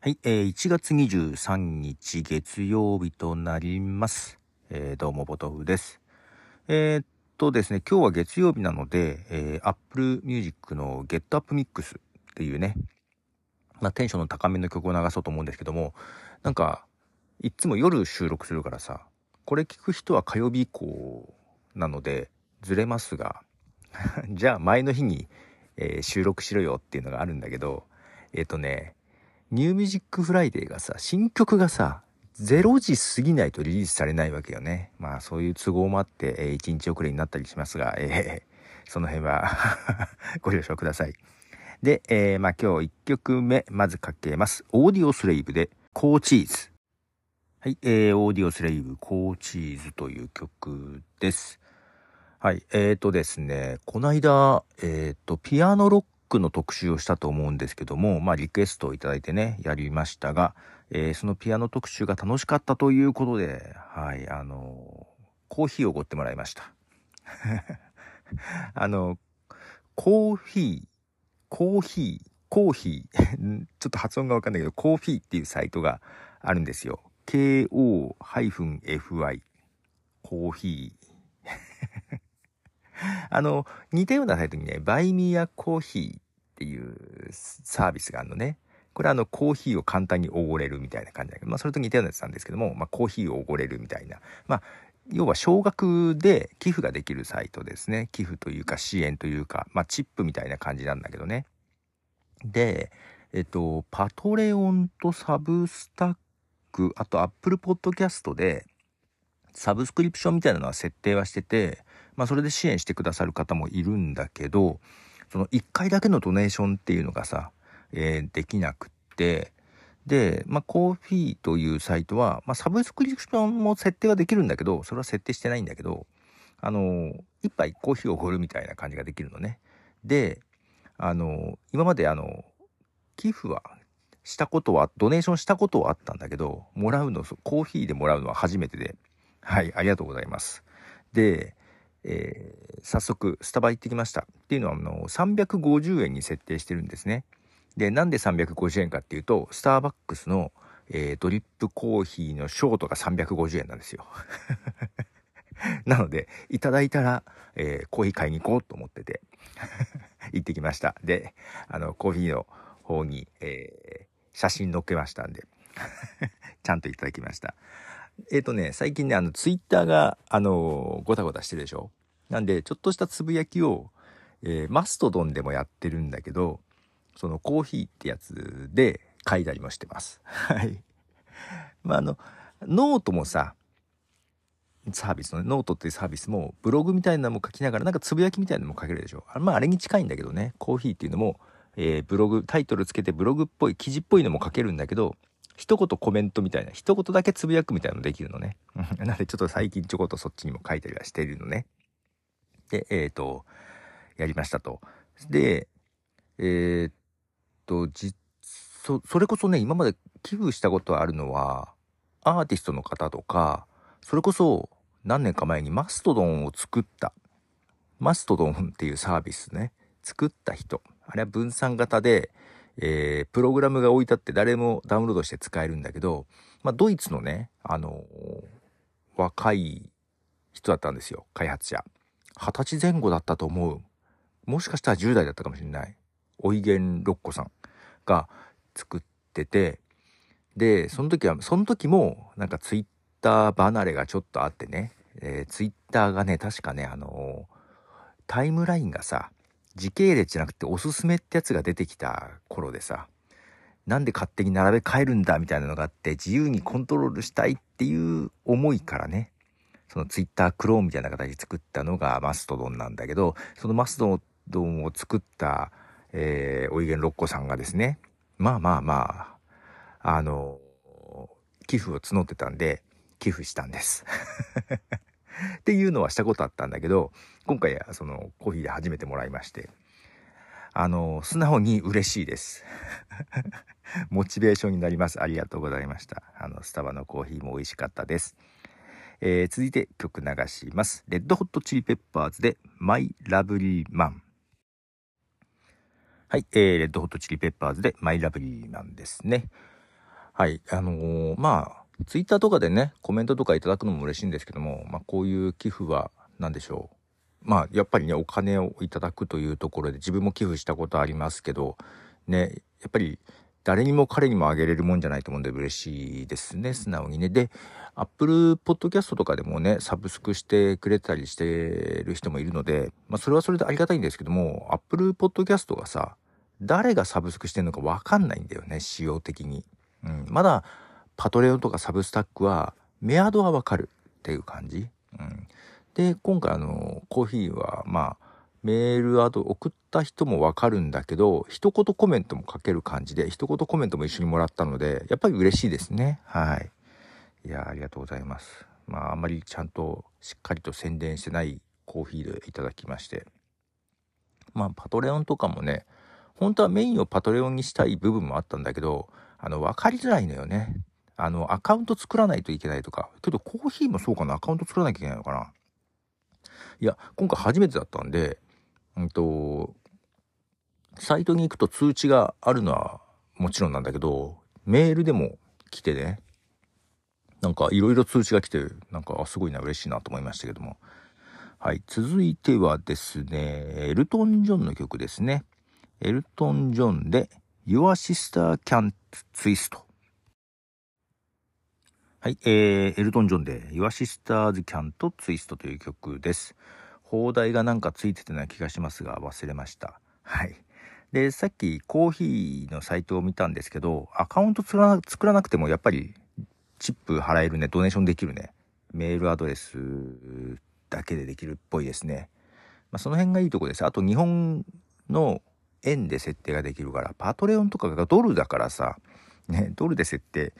はい、えー、1月23日月曜日となります。えー、どうも、ボトフです。えー、っとですね、今日は月曜日なので、えー、Apple Music の Get Up Mix っていうね、まあ、テンションの高めの曲を流そうと思うんですけども、なんか、いつも夜収録するからさ、これ聞く人は火曜日以降なので、ずれますが、じゃあ前の日に、えー収録しろよっていうのがあるんだけど、えっとね、 New Music Friday がさ、新曲がさ、0時過ぎないとリリースされないわけよね。まあそういう都合もあって、えー1日遅れになったりしますが、えー その辺は ご了承ください。で、えーまあ今日1曲目、まずかけます。 Audioslave で、 Cochise。はい、えー、 Audioslave、Cochise という曲です。はい、えーとですね、この間、えーと、ピアノロックの特集をしたと思うんですけども、まあリクエストをいただいてね、やりましたが、えーそのピアノ特集が楽しかったということで、はい、あのコーヒーをおごってもらいました。あの、コーヒー、コーヒー、コーヒー、ちょっと発音がわかんないけど、コーヒーっていうサイトがあるんですよ。KO-FI、コーヒー。あの、似たようなサイトにね、バイミーアコーヒーサービスがあるのね。これはあの、コーヒーを簡単におごれるみたいな感じだけど、まあ、それと似たようなやつなんですけども、まあ、コーヒーをおごれるみたいな。まあ、要は少額で寄付ができるサイトですね。寄付というか支援というか、まあ、チップみたいな感じなんだけどね。で、えっと、パトレオンとサブスタック、あとアップルポッドキャストで、サブスクリプションみたいなのは設定はしてて、まあそれで支援してくださる方もいるんだけど、その1回だけのドネーションっていうのがさ、えーできなくって、で、まあコーヒーというサイトは、まあサブスクリプションも設定はできるんだけど、それは設定してないんだけど、あの、一杯コーヒーをおごるみたいな感じができるのね。で、あの、今まであの、寄付はしたことは、ドネーションしたことはあったんだけど、もらうの、コーヒーでもらうのは初めてで、はい、ありがとうございます。で、えー早速、スタバ行ってきました。っていうのは、あの、350円に設定してるんですね。で、なんで350円かっていうと、スターバックスの、えードリップコーヒーのショートが350円なんですよ。なので、いただいたら、えーコーヒー買いに行こうと思ってて、行ってきました。で、あの、コーヒーの方に、え写真載っけましたんで、ちゃんといただきました。えっ、とね、最近ね、あの、ツイッターが、あのごたごたしてるでしょ？なんで、ちょっとしたつぶやきを、えーマストドンでもやってるんだけど、そのコーヒーってやつで書いたりもしてます。はい。まあ、あの、ノートもさ、サービスのね、ノートっていうサービスも、ブログみたいなのも書きながら、なんかつぶやきみたいなのも書けるでしょ？あまあ、あれに近いんだけどね、 Ko-fi っていうのも、えーブログ、タイトルつけてブログっぽい、記事っぽいのも書けるんだけど、一言コメントみたいな、一言だけつぶやくみたいなのできるのね。うんなので、ちょっと最近ちょこっとそっちにも書いたりはしているのね。で、えっ、と、やりましたと。で、えっ、と、じ、そ、それこそね、今まで寄付したことあるのは、アーティストの方とか、それこそ何年か前にマストドンを作った、マストドンっていうサービスね、作った人。あれは分散型で、えープログラムが置いてあって誰もダウンロードして使えるんだけど、まあ、ドイツのね、あのー若い人だったんですよ、開発者。二十歳前後だったと思う。もしかしたら10代だったかもしれない。オイゲン・ロッコさんが作ってて、で、その時は、その時も、なんかツイッター離れがちょっとあってね、えーツイッターがね、確かね、あのータイムラインがさ、時系列じゃなくておすすめってやつが出てきた頃でさ、なんで勝手に並べ替えるんだみたいなのがあって、自由にコントロールしたいっていう思いからね、そのツイッタークローンみたいな形で作ったのがマストドンなんだけど、そのマストドンを作った、えー、おいげんろっこさんがですね、まあまあまあ、あの、寄付を募ってたんで、寄付したんです。っていうのはしたことあったんだけど、今回はそのコーヒーで初めてもらいまして、あの、素直に嬉しいです。モチベーションになります。ありがとうございました。あの、スタバのコーヒーも美味しかったです。えー続いて曲流します。レッドホットチリペッパーズで My Lovely Man。はい、えー、レッドホットチリペッパーズで My Lovely Man ですね。はいあのー、まあツイッターとかでねコメントとかいただくのも嬉しいんですけども、まあ、こういう寄付は何でしょう？まあやっぱりねお金をいただくというところで自分も寄付したことありますけどねやっぱり誰にも彼にもあげれるもんじゃないと思うんで嬉しいですね素直にね。で Apple Podcast とかでもねサブスクしてくれたりしてる人もいるので、まあ、それはそれでありがたいんですけども Apple Podcast がさ誰がサブスクしてんのかわかんないんだよね仕様的に、うん、まだパトレオンとかサブスタックはメアドはわかるっていう感じ、うん、で今回あのコーヒーはまあメールアド送った人もわかるんだけど一言コメントも書ける感じで一言コメントも一緒にもらったのでやっぱり嬉しいですね。はい。いやありがとうございます。まああんまりちゃんとしっかりと宣伝してないコーヒーでいただきまして。まあパトレオンとかもね本当はメインをパトレオンにしたい部分もあったんだけどあの分かりづらいのよね。あのアカウント作らないといけないとかけどコーヒーもそうかなアカウント作らなきゃいけないのかないや今回初めてだったんでうんと、サイトに行くと通知があるのはもちろんなんだけど、メールでも来てね、なんかいろいろ通知が来て、なんかすごいな、嬉しいなと思いましたけども。はい、続いてはですね、エルトン・ジョンの曲ですね。エルトン・ジョンで Your Sister Can't Twist。はい、えー、エルトン・ジョンで Your Sisters Can't Twist という曲です。放題がなんかついてたような気がしますが忘れました。はい。で、さっきコーヒーのサイトを見たんですけど、アカウント作らなくてもやっぱりチップ払えるね、ドネーションできるね。メールアドレスだけでできるっぽいですね。まあ、その辺がいいとこです。あと日本の円で設定ができるから、パトレオンとかがドルだからさ、ね、ドルで設定、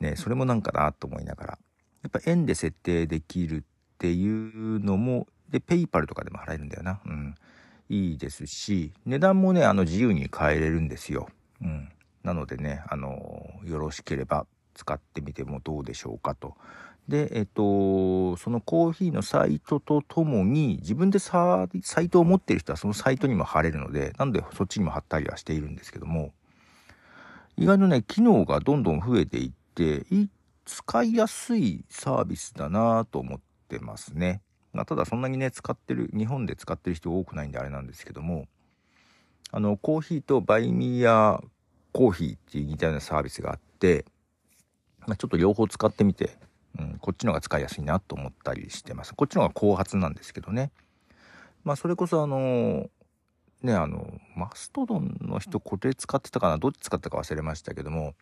ね、それもなんかなと思いながら。やっぱ円で設定できるっていうのもで、ペイパルとかでも払えるんだよな。うん。いいですし、値段もね、あの、自由に変えれるんですよ。うん。なのでね、あの、よろしければ使ってみてもどうでしょうかと。で、えっと、そのコーヒーのサイトとともに、自分でササイトを持ってる人はそのサイトにも貼れるので、なのでそっちにも貼ったりはしているんですけども、意外とね、機能がどんどん増えていって、使いやすいサービスだなと思ってますね。まあ、ただそんなにね使ってる日本で使ってる人多くないんであれなんですけどもあのコーヒーとバイミーヤコーヒーっていう似たようなサービスがあって、まあ、ちょっと両方使ってみて、うん、こっちの方が使いやすいなと思ったりしてますこっちの方が後発なんですけどねまあそれこそあのねあのマストドンの人これ使ってたかなどっち使ったか忘れましたけども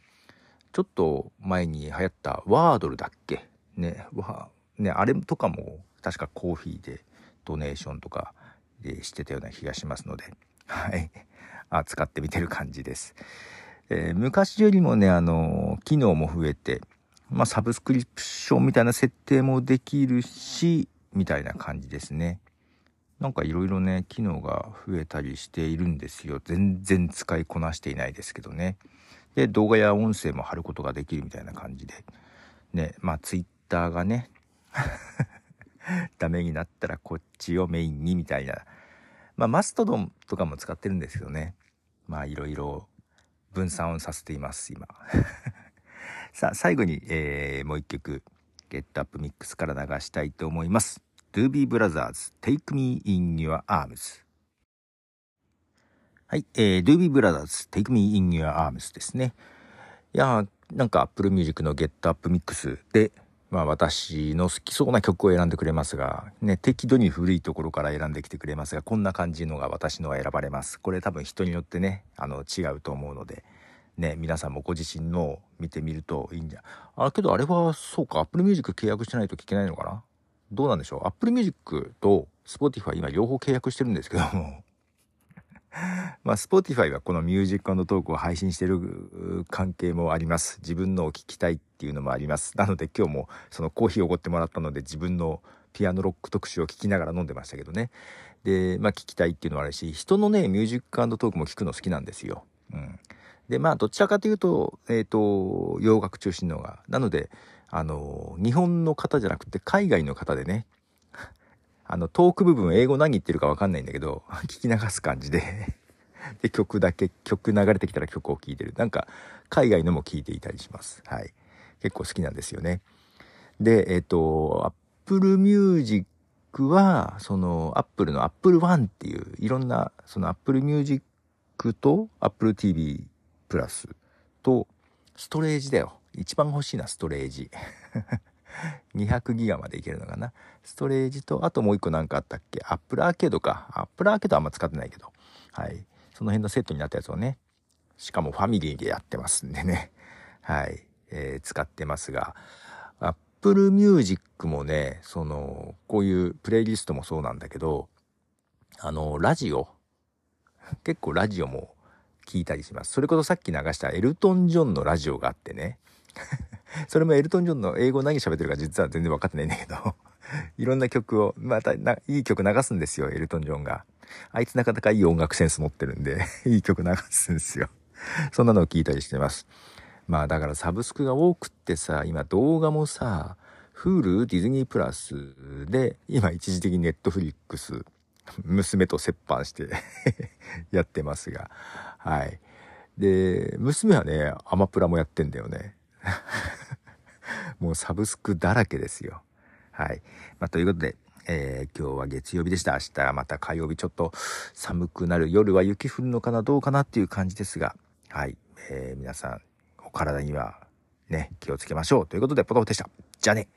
ちょっと前に流行ったワードルだっけ？ねわねあれとかも確かコーヒーでドネーションとかでしてたような気がしますので、はい。あ使ってみてる感じです。えー、昔よりもね、あの、機能も増えて、まあ、サブスクリプションみたいな設定もできるし、みたいな感じですね。なんかいろいろね、機能が増えたりしているんですよ。全然使いこなしていないですけどね。で、動画や音声も貼ることができるみたいな感じで。ね、まあ、ツイッターがね、ダメになったらこっちをメインにみたいな。まあ、マストドンとかも使ってるんですけどね。まあ、いろいろ分散をさせています、今。さあ、最後に、えー、もう一曲、ゲットアップミックスから流したいと思います。Doobie Brothers Take Me In Your Arms はい、えー、Doobie Brothers Take Me In Your Arms ですね。いやなんか Apple Music のゲットアップミックスでまあ私の好きそうな曲を選んでくれますが、ね、適度に古いところから選んできてくれますが、こんな感じのが私のは選ばれます。これ多分人によってね、あの違うと思うので、ね、皆さんもご自身の見てみるといいんじゃ。あ、けどあれはそうか、Apple Music 契約してないと聞けないのかな？どうなんでしょう ?Apple Music と Spotify 今両方契約してるんですけども まあ、Spotify はこのミュージックトークを配信してる関係もあります。自分のを聞きたいっていうのもあります。なので今日もそのコーヒーをおごってもらったので自分のピアノロック特集を聞きながら飲んでましたけどね。で、まあ聞きたいっていうのもあるし、人のね、ミュージックトークも聞くの好きなんですよ。うん。で、まあどちらかというと、えっ、ー、と、洋楽中心のが。なので、あの、日本の方じゃなくて海外の方でね、あの、トーク部分英語何言ってるかわかんないんだけど、聞き流す感じで で、曲だけ、曲流れてきたら曲を聴いてる。なんか、海外のも聴いていたりします。はい。結構好きなんですよね。で、えっ、ー、と、Apple Music は、その、Apple の Apple One っていう、いろんな、その Apple Music と Apple TV プラスと、ストレージだよ。一番欲しいな、ストレージ。200ギガまでいけるのかな？ストレージと、あともう一個何かあったっけ？アップルアーケードか。アップルアーケードあんま使ってないけど。はい。その辺のセットになったやつをね。しかもファミリーでやってますんでね。はい。えー、使ってますが。Apple Music もね、その、こういうプレイリストもそうなんだけど、あの、ラジオ。結構ラジオも聞いたりします。それこそさっき流したエルトン・ジョンのラジオがあってね。それもエルトン・ジョンの英語何喋ってるか実は全然分かってないんだけど いろんな曲を、またいい曲流すんですよ、エルトン・ジョンが。あいつなかなかいい音楽センス持ってるんで いい曲流すんですよ。そんなのを聞いたりしてます。まあだからサブスクが多くってさ、今動画もさ、Hulu、ディズニープラスで、今一時的にネットフリックス、娘と折半してやってますが、はい。で、娘はね、アマプラもやってんだよね。もうサブスクだらけですよ。はい。まあ、ということで、えー、今日は月曜日でした。明日また火曜日ちょっと寒くなる。夜は雪降るのかなどうかなっていう感じですが、はい。えー、皆さん、お体にはね、気をつけましょう。ということで、ポトフでした。じゃあね。